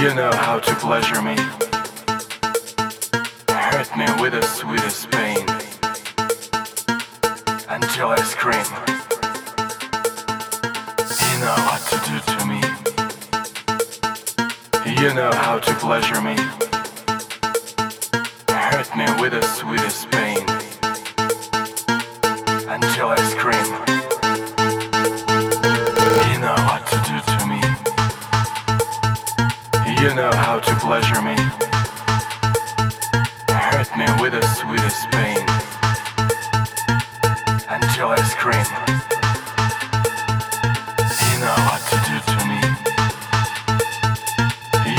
You know how to pleasure me. Hurt me with the sweetest pain until I scream. You know what to do to me. You know how to pleasure me. Hurt me with the sweetest pain until I scream. You know what to do to me. You know how to pleasure me. Hurt me with the sweetest pain until I scream. You know what to do to me.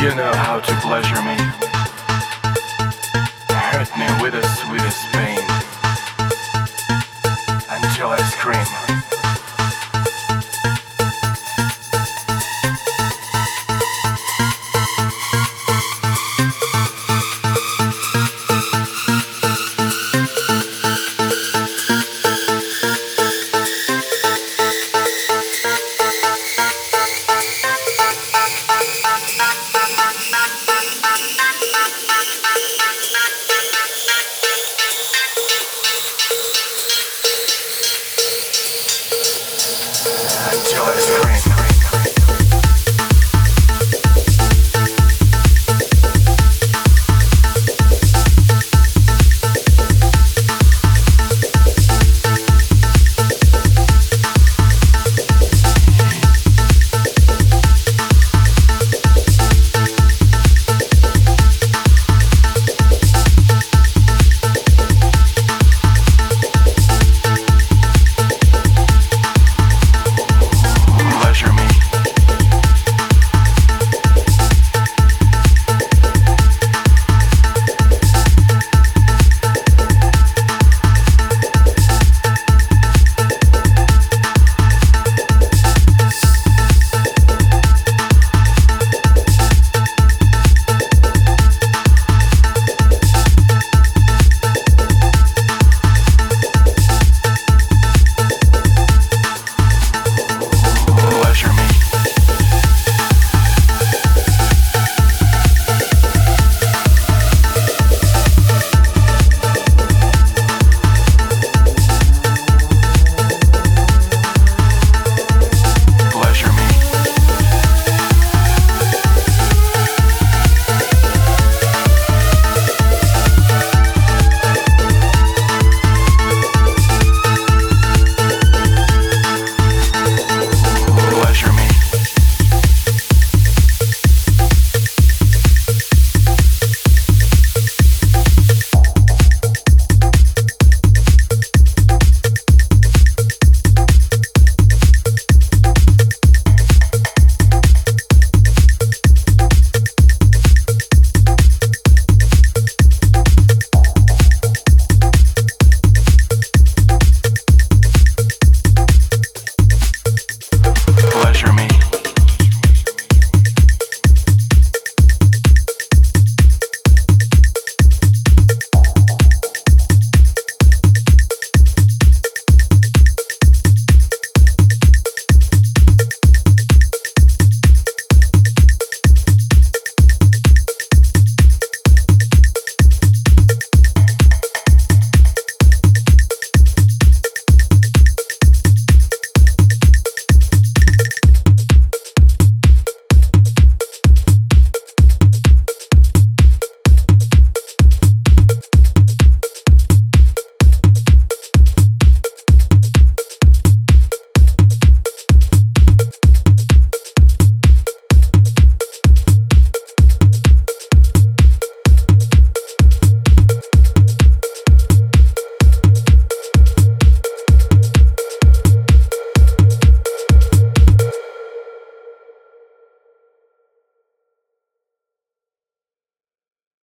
You know how to pleasure me. Hurt me with the sweetest pain colors.